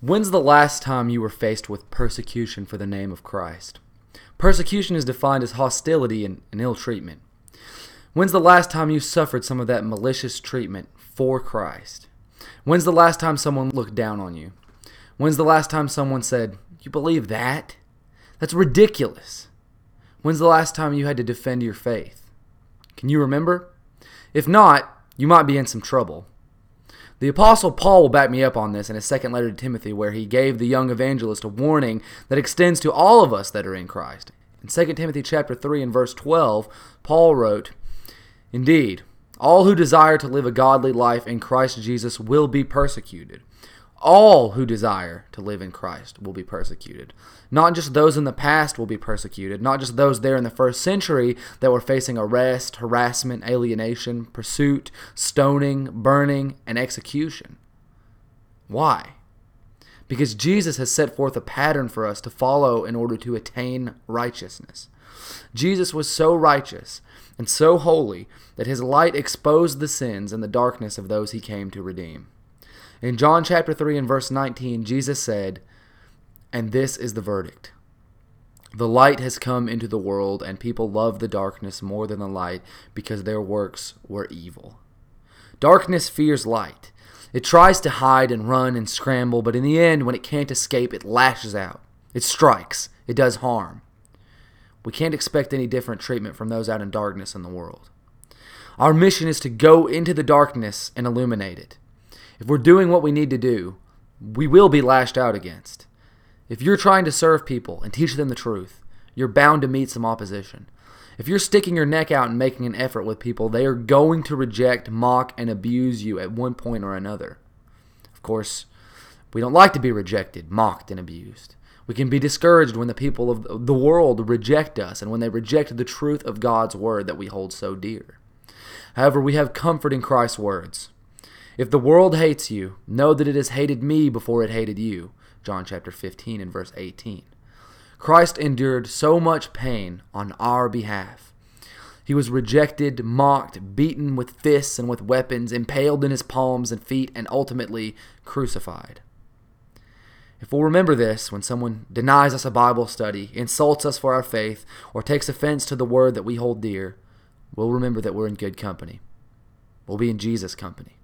When's the last time you were faced with persecution for the name of Christ? Persecution is defined as hostility and, and ill treatment. When's the last time you suffered some of that malicious treatment for Christ? When's the last time someone looked down on you? When's the last time someone said, You believe that? That's ridiculous. When's the last time you had to defend your faith? Can you remember? If not, you might be in some trouble. The Apostle Paul will back me up on this in his second letter to Timothy, where he gave the young evangelist a warning that extends to all of us that are in Christ. In 2 Timothy chapter 3 and verse 12, Paul wrote, Indeed, all who desire to live a godly life in Christ Jesus will be persecuted all who desire to live in Christ will be persecuted. Not just those in the past will be persecuted, not just those there in the first century that were facing arrest, harassment, alienation, pursuit, stoning, burning, and execution. Why? Because Jesus has set forth a pattern for us to follow in order to attain righteousness. Jesus was so righteous and so holy that his light exposed the sins and the darkness of those he came to redeem. In John chapter 3 and verse 19, Jesus said, And this is the verdict. The light has come into the world, and people love the darkness more than the light because their works were evil. Darkness fears light. It tries to hide and run and scramble, but in the end, when it can't escape, it lashes out. It strikes. It does harm. We can't expect any different treatment from those out in darkness in the world. Our mission is to go into the darkness and illuminate it. If we're doing what we need to do, we will be lashed out against. If you're trying to serve people and teach them the truth, you're bound to meet some opposition. If you're sticking your neck out and making an effort with people, they are going to reject, mock, and abuse you at one point or another. Of course, we don't like to be rejected, mocked, and abused. We can be discouraged when the people of the world reject us and when they reject the truth of God's word that we hold so dear. However, we have comfort in Christ's words. If the world hates you, know that it has hated me before it hated you. John chapter 15 and verse 18. Christ endured so much pain on our behalf. He was rejected, mocked, beaten with fists and with weapons, impaled in his palms and feet, and ultimately crucified. If we'll remember this when someone denies us a Bible study, insults us for our faith, or takes offense to the word that we hold dear, we'll remember that we're in good company. We'll be in Jesus' company.